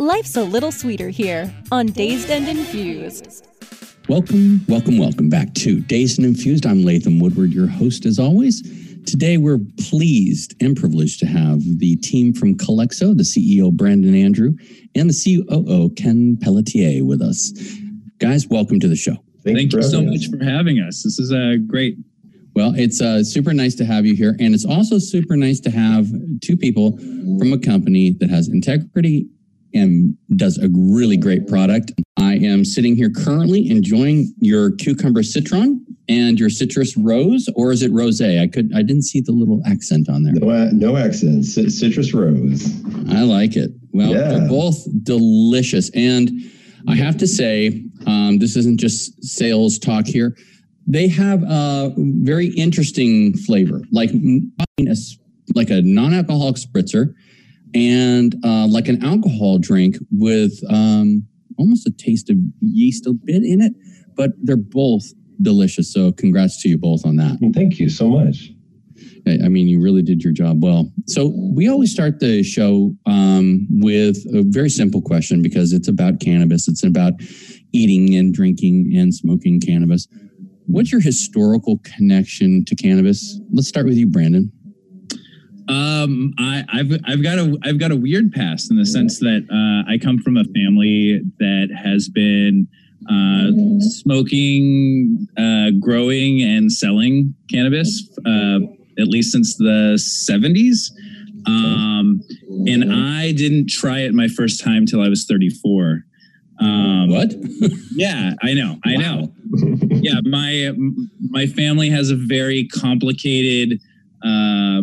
Life's a little sweeter here on Dazed and Infused. Welcome, welcome, welcome back to Dazed and Infused. I'm Latham Woodward, your host as always. Today, we're pleased and privileged to have the team from Calexo, the CEO Brandon Andrew, and the COO Ken Pelletier with us. Guys, welcome to the show. Thank, Thank you so much for having us. This is uh, great. Well, it's uh, super nice to have you here. And it's also super nice to have two people from a company that has integrity and does a really great product. I am sitting here currently enjoying your cucumber citron and your citrus rose, or is it rose? I could I didn't see the little accent on there. No, no accent. C- citrus rose. I like it. Well, yeah. they're both delicious, and I have to say, um, this isn't just sales talk here. They have a very interesting flavor, like a, like a non-alcoholic spritzer and uh, like an alcohol drink with um, almost a taste of yeast a bit in it, but they're both delicious. So congrats to you both on that. Thank you so much. I mean, you really did your job well. So we always start the show um, with a very simple question because it's about cannabis. It's about eating and drinking and smoking cannabis. What's your historical connection to cannabis? Let's start with you, Brandon. Um, I, have I've got a I've got a weird past in the sense that uh, I come from a family that has been uh, smoking, uh, growing, and selling cannabis uh, at least since the '70s. Um, and I didn't try it my first time till I was 34. Um, what? yeah, I know, I know. yeah, my my family has a very complicated uh,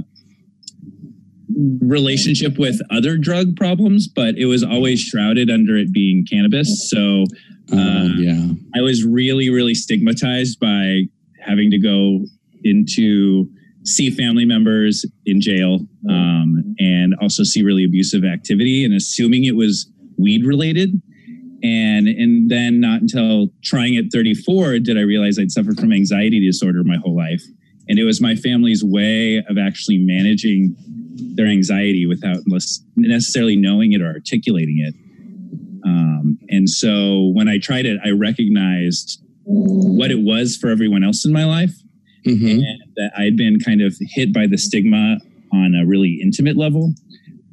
relationship with other drug problems, but it was always shrouded under it being cannabis. So oh, uh, yeah, I was really, really stigmatized by having to go into see family members in jail um, and also see really abusive activity and assuming it was weed related. And and then not until trying at 34 did i realize i'd suffered from anxiety disorder my whole life. And it was my family's way of actually managing their anxiety without necessarily knowing it or articulating it. Um, and so when I tried it, I recognized what it was for everyone else in my life. Mm-hmm. And that I'd been kind of hit by the stigma on a really intimate level.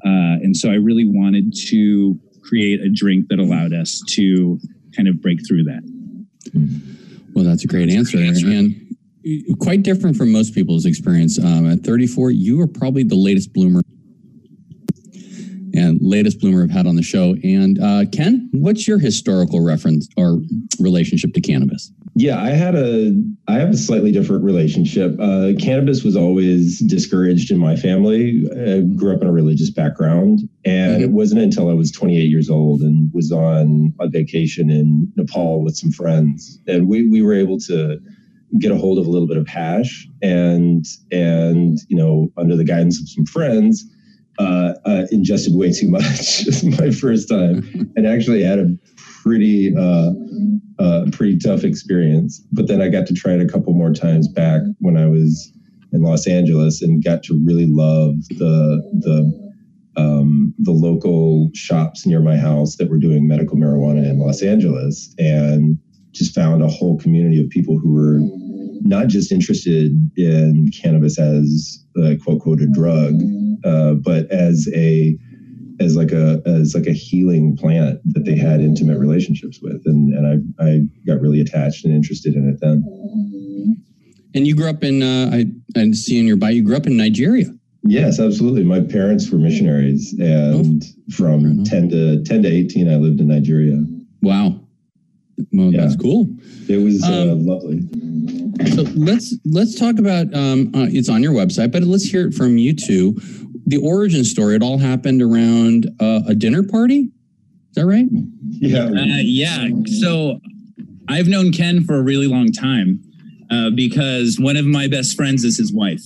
Uh, and so I really wanted to create a drink that allowed us to kind of break through that. Well, that's a great answer. And quite different from most people's experience. Um, at 34, you are probably the latest bloomer and latest bloomer I've had on the show. And uh, Ken, what's your historical reference or relationship to cannabis? Yeah, I had a I have a slightly different relationship. Uh, cannabis was always discouraged in my family. I grew up in a religious background, and mm-hmm. it wasn't until I was 28 years old and was on a vacation in Nepal with some friends, and we we were able to get a hold of a little bit of hash and and you know under the guidance of some friends uh, uh, ingested way too much my first time. And actually had a pretty uh, uh, pretty tough experience. But then i got to try it a couple more times back when i was in los angeles and got to really love the the um, the local shops near my house that were doing medical marijuana in los angeles and just found a whole community of people who were not just interested in cannabis as a quote quote a drug, uh, but as a as like a as like a healing plant that they had intimate relationships with, and and I I got really attached and interested in it then. And you grew up in uh, I I see in your bio you grew up in Nigeria. Yes, absolutely. My parents were missionaries, and oh, from ten to ten to eighteen, I lived in Nigeria. Wow, well, yeah. that's cool. It was uh, um, lovely. So let's let's talk about. Um, uh, it's on your website, but let's hear it from you two. The origin story. It all happened around uh, a dinner party. Is that right? Yeah. Uh, yeah. So I've known Ken for a really long time uh, because one of my best friends is his wife.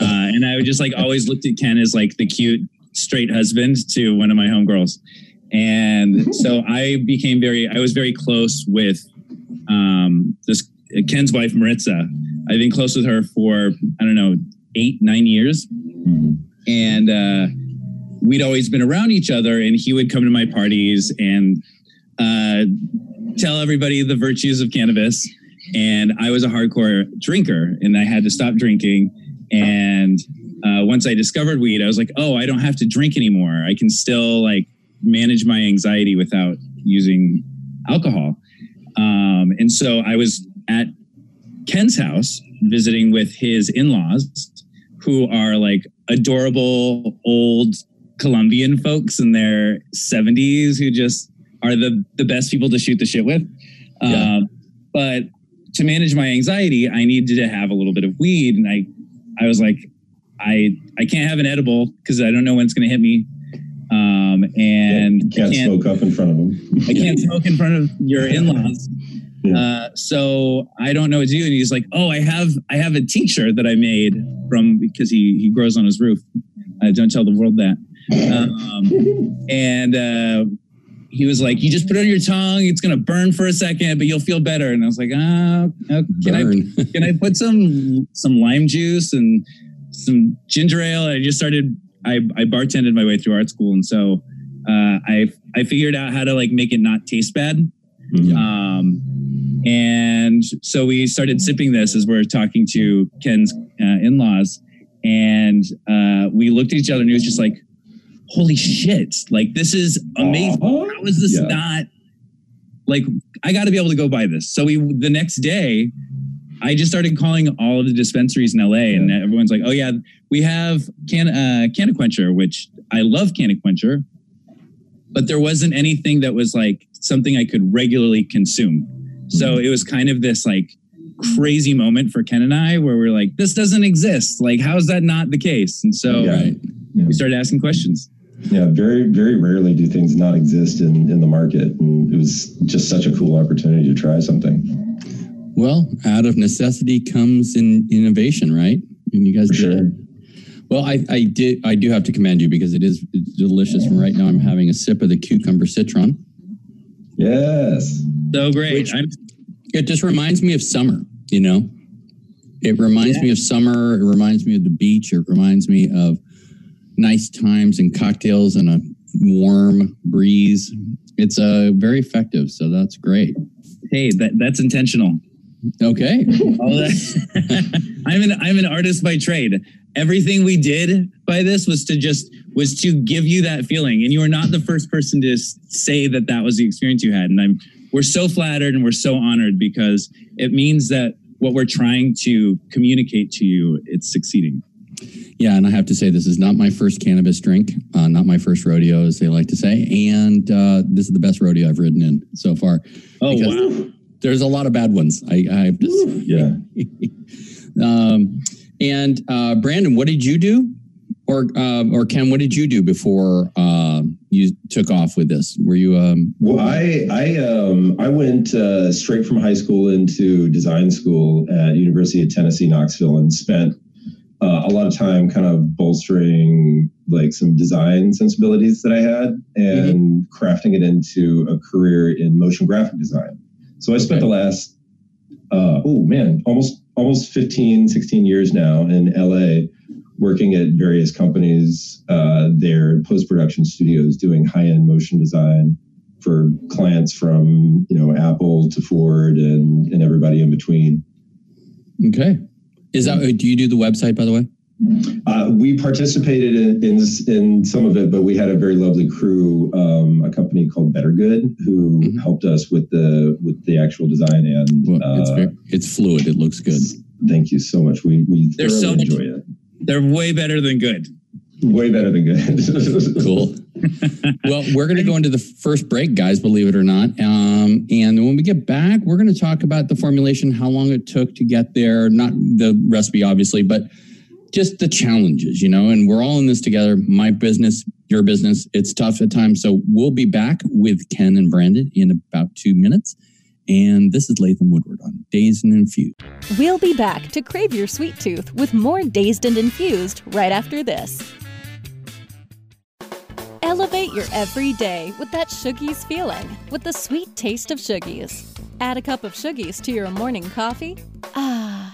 Uh, and I would just like always looked at Ken as like the cute straight husband to one of my homegirls. And so I became very, I was very close with um, this Ken's wife, Maritza. I've been close with her for, I don't know, eight, nine years. And uh, we'd always been around each other, and he would come to my parties and uh, tell everybody the virtues of cannabis. And I was a hardcore drinker, and I had to stop drinking. And uh, once I discovered weed, I was like, oh, I don't have to drink anymore. I can still like manage my anxiety without using alcohol. Um, and so I was at Ken's house visiting with his in laws, who are like adorable old Colombian folks in their 70s who just are the, the best people to shoot the shit with. Yeah. Um, but to manage my anxiety, I needed to have a little bit of weed. And I, I was like, I, I can't have an edible because I don't know when it's going to hit me. Um, and yeah, can't, can't, smoke up in front of them. I can't smoke in front of your in-laws. Yeah. Uh, so I don't know what to do. And he's like, "Oh, I have I have a tincture that I made from because he he grows on his roof. Uh, don't tell the world that." Um, and uh, he was like, "You just put it on your tongue. It's gonna burn for a second, but you'll feel better." And I was like, "Ah, uh, can burn. I can I put some some lime juice and some ginger ale?" And I just started. I I bartended my way through art school, and so uh, I I figured out how to like make it not taste bad. Mm-hmm. Um, and so we started sipping this as we're talking to Ken's uh, in-laws, and uh, we looked at each other, and he was just like, "Holy shit! Like this is amazing. Uh-huh. How is this yeah. not like? I got to be able to go buy this." So we the next day. I just started calling all of the dispensaries in LA, and everyone's like, "Oh yeah, we have can uh, Quencher, which I love Quencher, but there wasn't anything that was like something I could regularly consume. So mm-hmm. it was kind of this like crazy moment for Ken and I where we're like, this doesn't exist. Like, how is that not the case? And so yeah. Yeah. we started asking questions. Yeah, very, very rarely do things not exist in, in the market. And it was just such a cool opportunity to try something. Well, out of necessity comes in innovation, right? And you guys for did sure. it. Well, I, I did. I do have to commend you because it is delicious. And right now, I'm having a sip of the cucumber citron. Yes. So great. it just reminds me of summer, you know? It reminds yeah. me of summer. It reminds me of the beach. It reminds me of nice times and cocktails and a warm breeze. It's uh, very effective. So that's great. Hey, that, that's intentional. Okay. I'm an I'm an artist by trade. Everything we did by this was to just was to give you that feeling, and you are not the first person to say that that was the experience you had. And I'm we're so flattered and we're so honored because it means that what we're trying to communicate to you it's succeeding. Yeah, and I have to say this is not my first cannabis drink, uh, not my first rodeo, as they like to say, and uh, this is the best rodeo I've ridden in so far. Oh wow! There's a lot of bad ones. I, I have to say. Yeah. um, and uh, Brandon, what did you do? Or uh, or Ken, what did you do before uh, you took off with this? Were you? Um, well, I I um, I went uh, straight from high school into design school at University of Tennessee Knoxville and spent uh, a lot of time kind of bolstering like some design sensibilities that I had and mm-hmm. crafting it into a career in motion graphic design. So I spent okay. the last, uh, oh man, almost almost 15, 16 years now in LA working at various companies uh, there, post production studios, doing high end motion design for clients from you know Apple to Ford and and everybody in between. Okay, is that do you do the website by the way? Uh, we participated in, in, in some of it, but we had a very lovely crew, um, a company called Better Good, who mm-hmm. helped us with the with the actual design and well, it's, uh, very, it's fluid. It looks good. Thank you so much. We we they're so enjoy it. They're way better than good. Way better than good. cool. well, we're going to go into the first break, guys. Believe it or not, um, and when we get back, we're going to talk about the formulation, how long it took to get there, not the recipe, obviously, but just the challenges, you know, and we're all in this together. My business, your business, it's tough at times. So we'll be back with Ken and Brandon in about two minutes. And this is Latham Woodward on Dazed and Infused. We'll be back to crave your sweet tooth with more Dazed and Infused right after this. Elevate your everyday with that Shoogies feeling with the sweet taste of Shoogies. Add a cup of Shoogies to your morning coffee.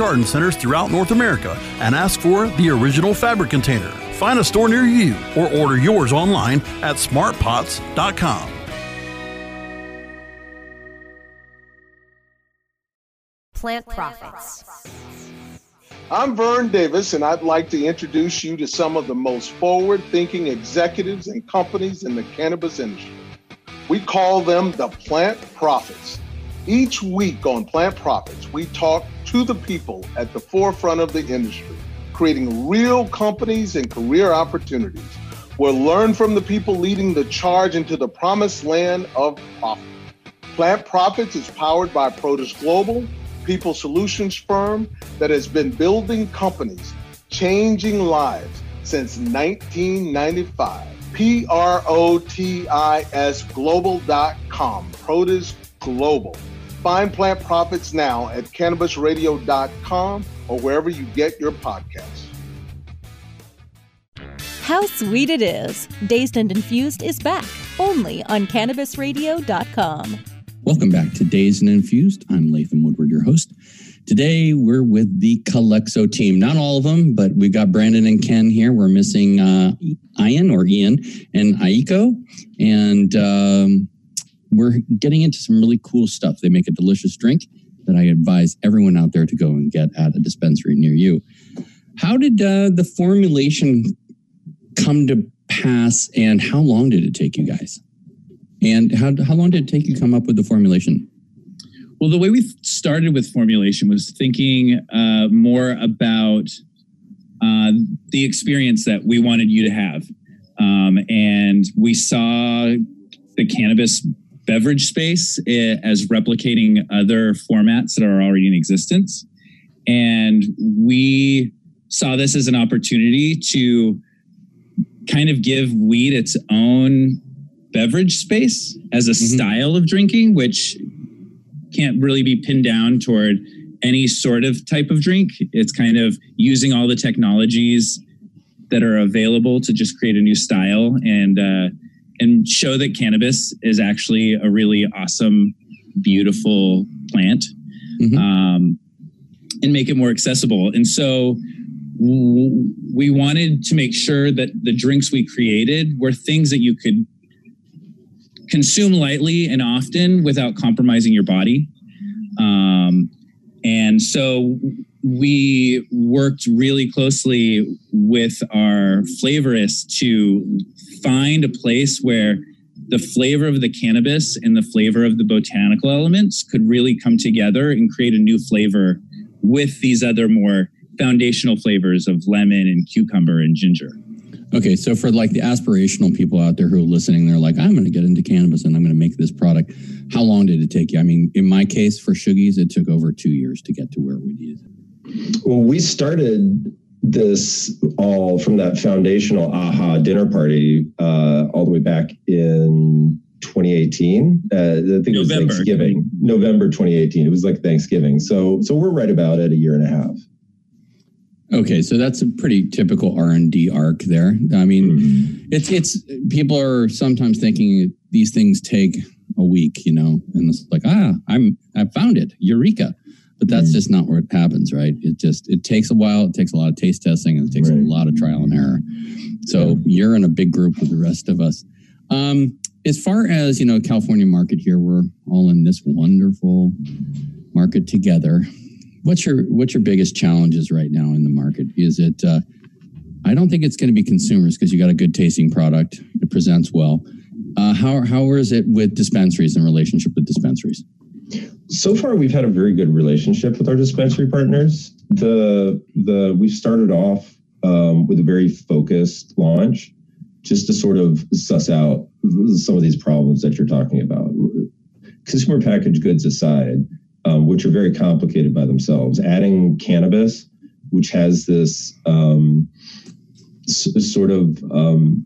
garden centers throughout North America and ask for the original fabric container. Find a store near you or order yours online at smartpots.com. Plant Profits. I'm Vern Davis, and I'd like to introduce you to some of the most forward thinking executives and companies in the cannabis industry. We call them the Plant Profits. Each week on Plant Profits, we talk to the people at the forefront of the industry, creating real companies and career opportunities. We'll learn from the people leading the charge into the promised land of profit. Plant Profits is powered by Protis Global, people solutions firm that has been building companies, changing lives since 1995. P R O T I S global.com. Protis Global. Find Plant Profits now at cannabisradio.com or wherever you get your podcasts. How sweet it is! Dazed and Infused is back only on cannabisradio.com. Welcome back to Dazed and Infused. I'm Latham Woodward, your host. Today we're with the Calexo team. Not all of them, but we've got Brandon and Ken here. We're missing uh, Ian or Ian and Aiko. And um, we're getting into some really cool stuff. They make a delicious drink that I advise everyone out there to go and get at a dispensary near you. How did uh, the formulation come to pass, and how long did it take you guys? And how, how long did it take you to come up with the formulation? Well, the way we started with formulation was thinking uh, more about uh, the experience that we wanted you to have. Um, and we saw the cannabis beverage space eh, as replicating other formats that are already in existence. And we saw this as an opportunity to kind of give weed its own beverage space as a mm-hmm. style of drinking, which can't really be pinned down toward any sort of type of drink. It's kind of using all the technologies that are available to just create a new style and uh, and show that cannabis is actually a really awesome, beautiful plant, mm-hmm. um, and make it more accessible. And so w- we wanted to make sure that the drinks we created were things that you could consume lightly and often without compromising your body. Um, and so we worked really closely with our flavorists to find a place where the flavor of the cannabis and the flavor of the botanical elements could really come together and create a new flavor with these other more foundational flavors of lemon and cucumber and ginger. Okay, so for like the aspirational people out there who are listening, they're like, I'm going to get into cannabis and I'm going to make this product. How long did it take you? I mean, in my case, for Shoogies, it took over two years to get to where we needed. Well, we started this all from that foundational aha dinner party uh, all the way back in 2018. Uh, I think November. it was Thanksgiving, November 2018. It was like Thanksgiving. So, so we're right about at a year and a half. Okay, so that's a pretty typical R and D arc there. I mean, mm-hmm. it's it's people are sometimes thinking these things take a week, you know, and it's like ah, I'm I found it, eureka. But that's mm-hmm. just not where it happens, right? It just it takes a while. It takes a lot of taste testing, and it takes right. a lot of trial and error. So you're in a big group with the rest of us. Um, as far as you know, California market here, we're all in this wonderful market together. What's your what's your biggest challenges right now in the market? Is it? Uh, I don't think it's going to be consumers because you got a good tasting product. It presents well. Uh, how how is it with dispensaries and relationship with dispensaries? So far, we've had a very good relationship with our dispensary partners. The the we started off um, with a very focused launch, just to sort of suss out some of these problems that you're talking about. Consumer packaged goods aside, um, which are very complicated by themselves. Adding cannabis, which has this um, s- sort of um,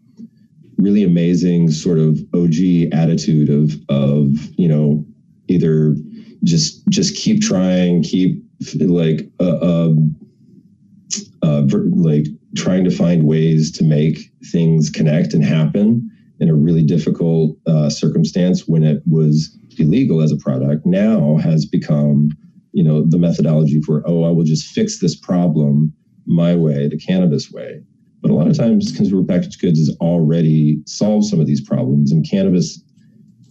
really amazing sort of OG attitude of of you know either just just keep trying, keep like uh, uh, uh, like trying to find ways to make things connect and happen in a really difficult uh, circumstance when it was illegal as a product now has become you know the methodology for oh i will just fix this problem my way the cannabis way. But a lot of times consumer packaged goods has already solved some of these problems and cannabis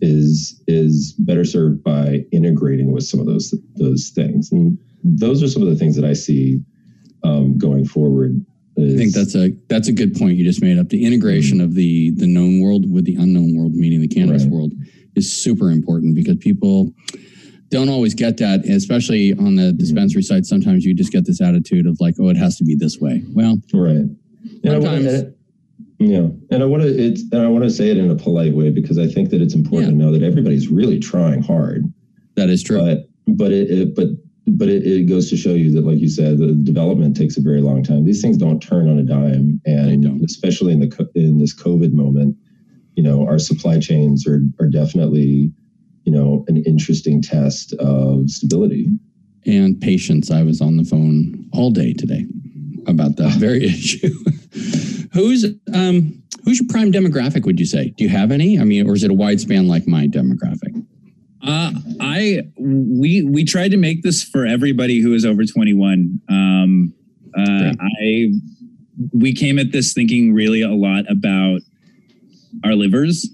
is is better served by integrating with some of those those things and those are some of the things that i see um, going forward is, I think that's a that's a good point you just made up. The integration mm-hmm. of the the known world with the unknown world, meaning the cannabis right. world, is super important because people don't always get that, especially on the dispensary mm-hmm. side. Sometimes you just get this attitude of like, oh, it has to be this way. Well, right. Sometimes. And yeah, and I want to it's and I want to say it in a polite way because I think that it's important yeah. to know that everybody's really trying hard. That is true. But but it, it but but it, it, goes to show you that, like you said, the development takes a very long time. These things don't turn on a dime, and especially in the in this COVID moment, you know, our supply chains are are definitely, you know, an interesting test of stability and patience. I was on the phone all day today about that very issue. who's um who's your prime demographic? Would you say? Do you have any? I mean, or is it a wide span like my demographic? Uh, I we we tried to make this for everybody who is over 21. Um, uh, I we came at this thinking really a lot about our livers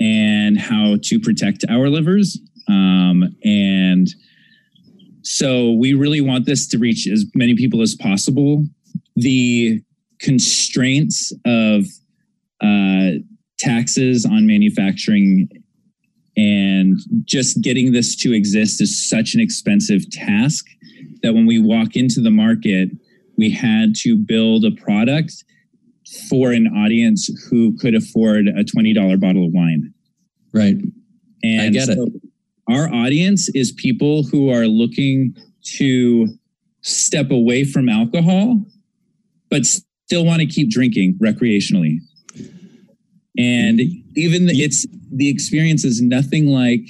and how to protect our livers. Um, and so we really want this to reach as many people as possible. The constraints of uh, taxes on manufacturing and just getting this to exist is such an expensive task that when we walk into the market, we had to build a product for an audience who could afford a $20 bottle of wine. Right. And I get so it. Our audience is people who are looking to step away from alcohol, but still want to keep drinking recreationally. And even the, it's the experience is nothing like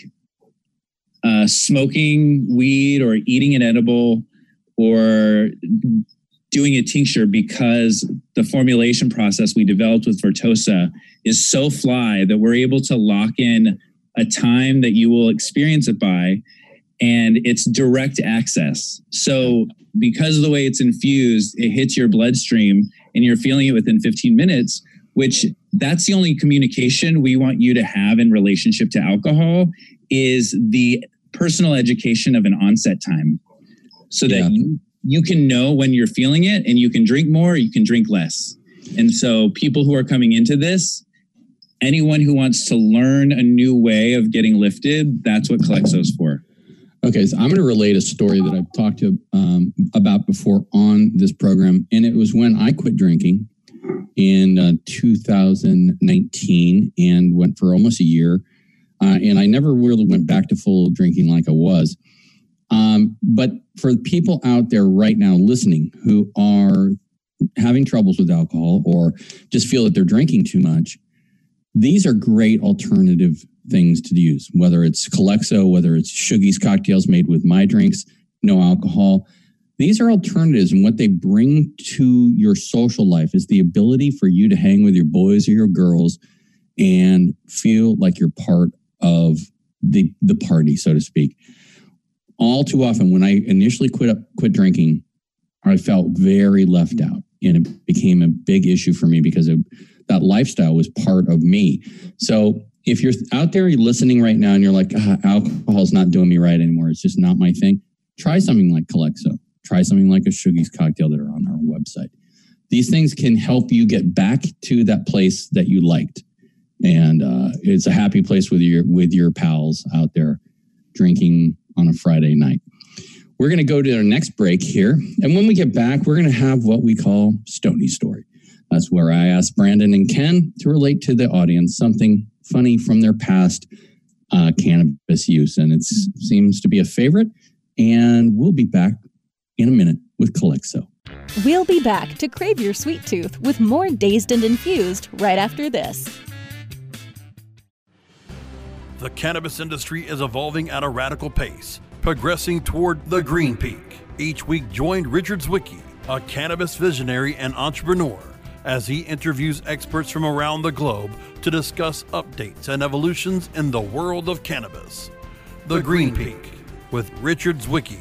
uh, smoking weed or eating an edible or doing a tincture because the formulation process we developed with Vertosa is so fly that we're able to lock in a time that you will experience it by and it's direct access. So because of the way it's infused, it hits your bloodstream and you're feeling it within 15 minutes, which that's the only communication we want you to have in relationship to alcohol is the personal education of an onset time so that yeah. you, you can know when you're feeling it and you can drink more you can drink less and so people who are coming into this anyone who wants to learn a new way of getting lifted that's what Kalexo's for okay so i'm going to relate a story that i've talked to um, about before on this program and it was when i quit drinking in uh, 2019 and went for almost a year. Uh, and I never really went back to full drinking like I was. Um, but for people out there right now listening who are having troubles with alcohol or just feel that they're drinking too much, these are great alternative things to use, whether it's Calexo, whether it's Shoogies cocktails made with my drinks, no alcohol. These are alternatives, and what they bring to your social life is the ability for you to hang with your boys or your girls and feel like you're part of the the party, so to speak. All too often, when I initially quit up, quit drinking, I felt very left out, and it became a big issue for me because it, that lifestyle was part of me. So if you're out there listening right now and you're like, ah, alcohol is not doing me right anymore, it's just not my thing. Try something like Calexo. Try something like a Shoogies cocktail that are on our website. These things can help you get back to that place that you liked, and uh, it's a happy place with your with your pals out there drinking on a Friday night. We're going to go to our next break here, and when we get back, we're going to have what we call Stony Story. That's where I ask Brandon and Ken to relate to the audience something funny from their past uh, cannabis use, and it seems to be a favorite. And we'll be back in a minute with Calexo. We'll be back to crave your sweet tooth with more Dazed and Infused right after this. The cannabis industry is evolving at a radical pace, progressing toward the green peak. Each week, join Richard Zwicky, a cannabis visionary and entrepreneur, as he interviews experts from around the globe to discuss updates and evolutions in the world of cannabis. The, the Green, Green Peak with Richard Zwicky.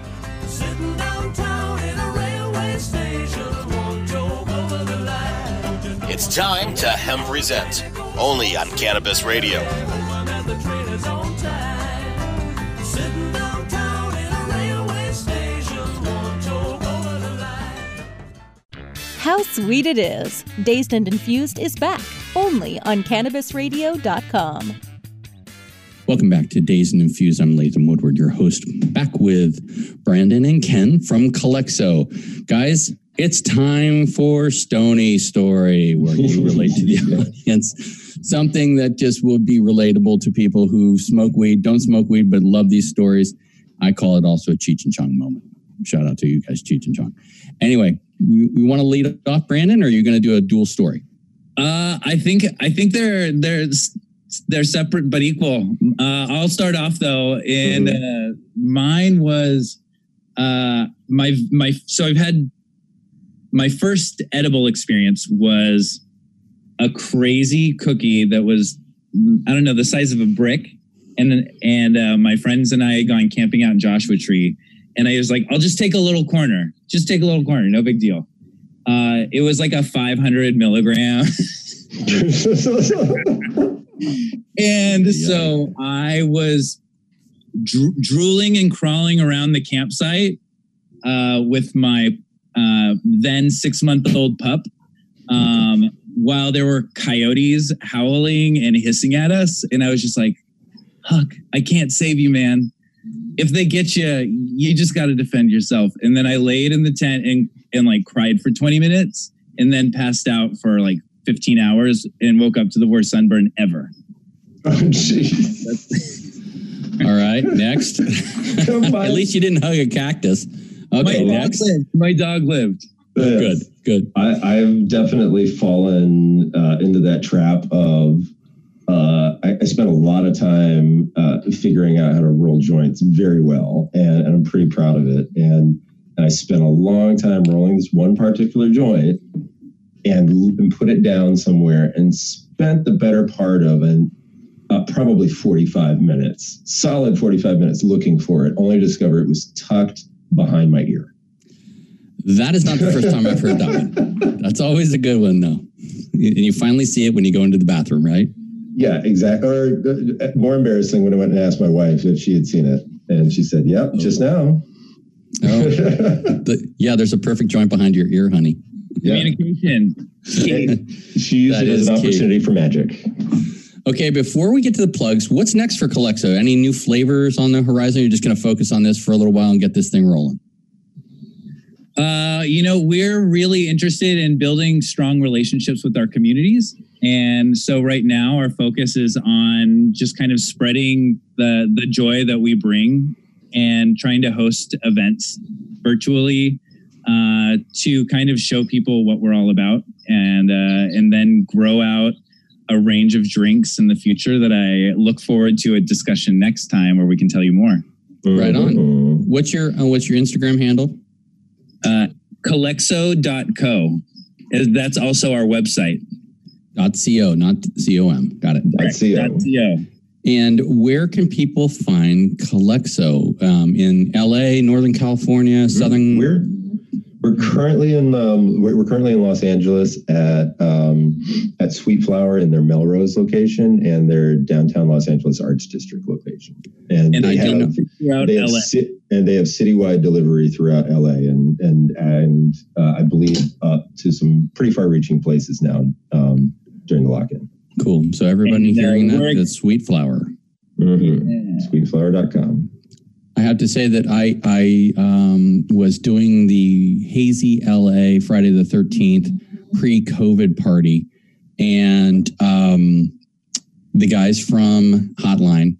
It's time to Hemp Present, only on Cannabis Radio. How sweet it is! Dazed and Infused is back, only on CannabisRadio.com. Welcome back to Dazed and Infused. I'm Latham Woodward, your host, back with Brandon and Ken from Calexo. Guys, it's time for Stony Story, where you relate to the audience. Something that just would be relatable to people who smoke weed, don't smoke weed, but love these stories. I call it also a Cheech and Chong moment. Shout out to you guys, Cheech and Chong. Anyway, we, we want to lead off, Brandon, or are you going to do a dual story? Uh, I think I think they're they're they're separate but equal. Uh, I'll start off though, and uh, mine was uh, my my. So I've had my first edible experience was a crazy cookie that was I don't know the size of a brick, and and uh, my friends and I had gone camping out in Joshua Tree, and I was like, I'll just take a little corner, just take a little corner, no big deal. Uh, it was like a 500 milligram. and so I was dro- drooling and crawling around the campsite uh, with my uh, then six month old pup um, while there were coyotes howling and hissing at us. And I was just like, Huck, I can't save you, man. If they get you, you just got to defend yourself. And then I laid in the tent and, and like cried for 20 minutes and then passed out for like 15 hours and woke up to the worst sunburn ever. Oh, jeez. All right, next. At least you didn't hug a cactus. Okay, my next. Dog lived. My dog lived. Good, good. I, I've definitely fallen uh, into that trap of. Uh, I, I spent a lot of time uh, figuring out how to roll joints very well, and, and I'm pretty proud of it. And, and I spent a long time rolling this one particular joint, and, and put it down somewhere, and spent the better part of an uh, probably 45 minutes, solid 45 minutes looking for it, only to discover it was tucked behind my ear. That is not the first time I've heard that one. That's always a good one, though. And you finally see it when you go into the bathroom, right? Yeah, exactly. Or uh, more embarrassing when I went and asked my wife if she had seen it, and she said, "Yep, just now." Oh, the, yeah. There's a perfect joint behind your ear, honey. Communication. she used That it as is an key. opportunity for magic. Okay, before we get to the plugs, what's next for Calexo? Any new flavors on the horizon? You're just going to focus on this for a little while and get this thing rolling. Uh, you know, we're really interested in building strong relationships with our communities. And so right now our focus is on just kind of spreading the the joy that we bring and trying to host events virtually uh, to kind of show people what we're all about and uh, and then grow out a range of drinks in the future that I look forward to a discussion next time where we can tell you more. Right on. What's your uh, what's your Instagram handle? Uh, Calexo.co. Uh, That's also our website. Dot .co, not .com. Got it. Dot .co. And where can people find Calexo Um, in LA, Northern California, Southern? We're we're currently in um, we're, we're currently in Los Angeles at um, at Sweet Flower in their Melrose location and their downtown Los Angeles Arts District location. And, And they I do have, know- throughout they have LA. ci- and they have citywide delivery throughout LA and and and uh, I believe up to some pretty far-reaching places now um, during the lock-in. Cool. So everybody And, uh, hearing that, we're- that's Sweet Flower. Mm-hmm. Sweetflower.com. I have to say that I I um, was doing the Hazy LA Friday the Thirteenth pre-COVID party, and um, the guys from Hotline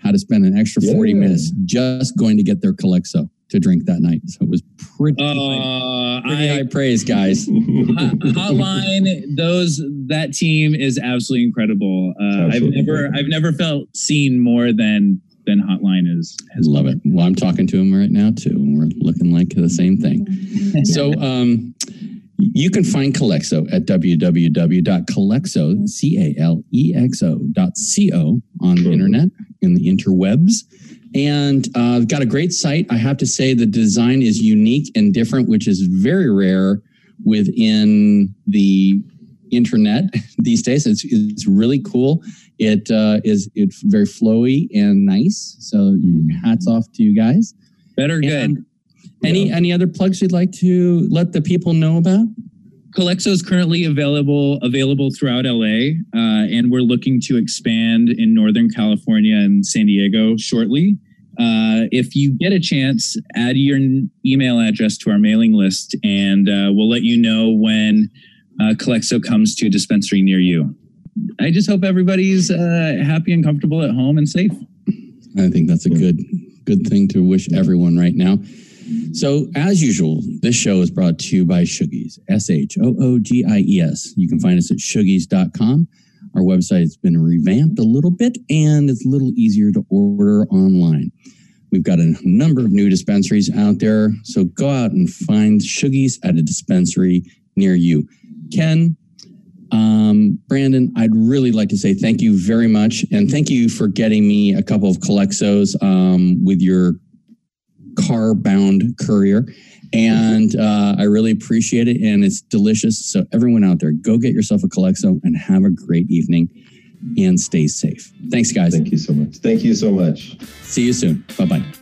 had to spend an extra forty Yeah. minutes just going to get their Calexo to drink that night. So it was pretty, Uh, pretty I, high praise, guys. Hotline, those that team is absolutely incredible. Uh, I've never I've never felt seen more than than Hotline is. Has Love it. Well, I'm talking to him right now too. and We're looking like the same thing. so um, you can find Calexo at www.calexo, C-A-L-E-X-O dot C-O on the internet, in the interwebs. And uh, I've got a great site. I have to say the design is unique and different, which is very rare within the internet these days. It's, it's really cool. It uh, is it's very flowy and nice. So hats off to you guys. Better good. And any any other plugs you'd like to let the people know about? Calexo is currently available available throughout LA, uh, and we're looking to expand in Northern California and San Diego shortly. Uh, if you get a chance, add your n- email address to our mailing list, and uh, we'll let you know when uh, Calexo comes to a dispensary near you. I just hope everybody's uh, happy and comfortable at home and safe. I think that's a good good thing to wish everyone right now. So, as usual, this show is brought to you by Shoogies, S H O O G I E S. You can find us at shoogies.com. Our website's been revamped a little bit and it's a little easier to order online. We've got a number of new dispensaries out there. So, go out and find Shoogies at a dispensary near you. Ken, um, Brandon, I'd really like to say thank you very much. And thank you for getting me a couple of Calexos um, with your car bound courier. And uh, I really appreciate it. And it's delicious. So, everyone out there, go get yourself a Calexo and have a great evening and stay safe. Thanks, guys. Thank you so much. Thank you so much. See you soon. Bye bye.